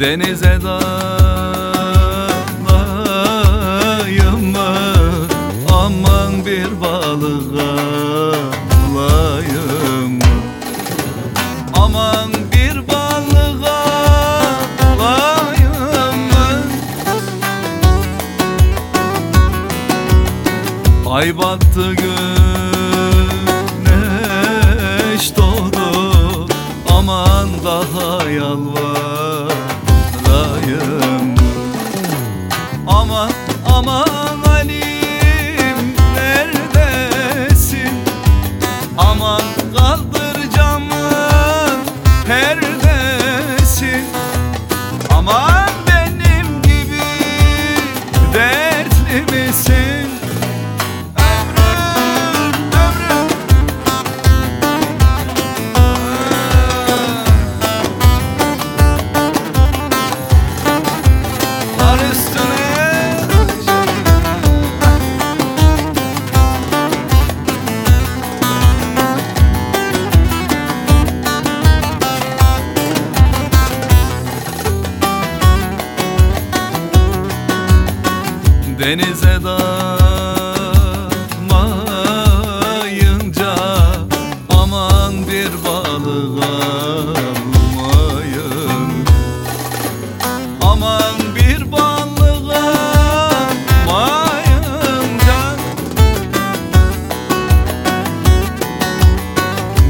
Denize dalayım Aman bir balığa alayım mı? Aman bir balığa alayım mı? Ay battı güneş doğdu Aman daha yalvarayım Aman kaldır camın perdesin Aman benim gibi dertli misin Denize dalmayınca Aman bir balık almayın Aman bir balık almayınca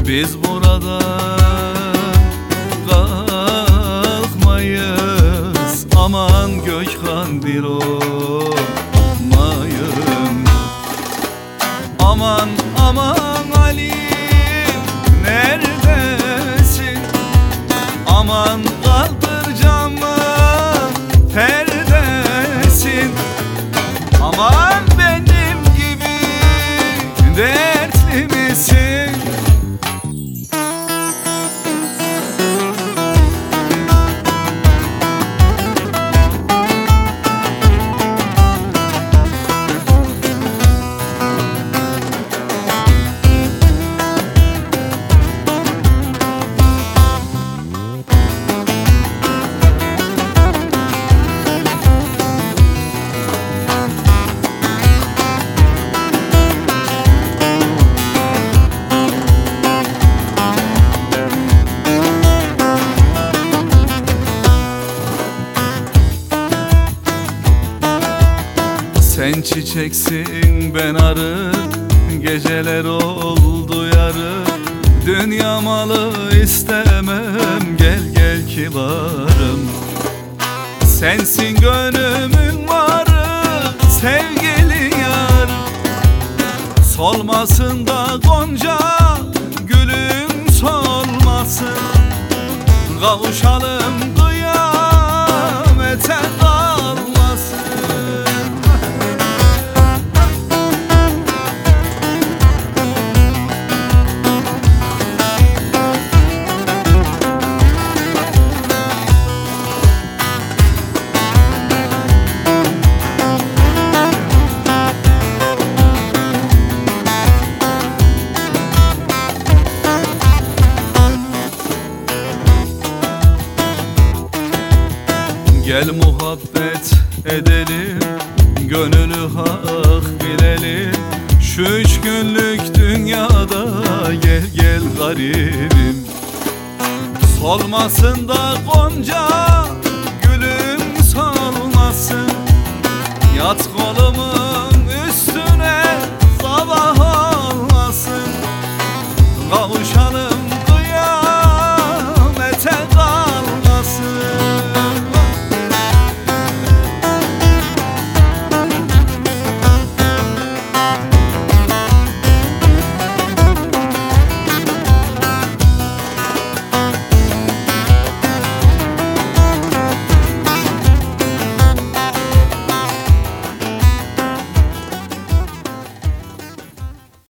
Biz burada kalkmayız. Aman Gökhan bir olmayın Aman aman Ali neredesin? Aman kaldır Sen çiçeksin ben arı. Geceler oldu yarı. Dünya malı istemem. Gel gel kibarım. Sensin gönlümün varı Sevgili yar. Solmasın da gonca Gülüm solmasın. Kavuşalım Gel muhabbet edelim Gönülü hak bilelim. Şu üç günlük dünyada Gel gel garibim. Solmasın da gonca Gülüm solmasın. Yat kolumun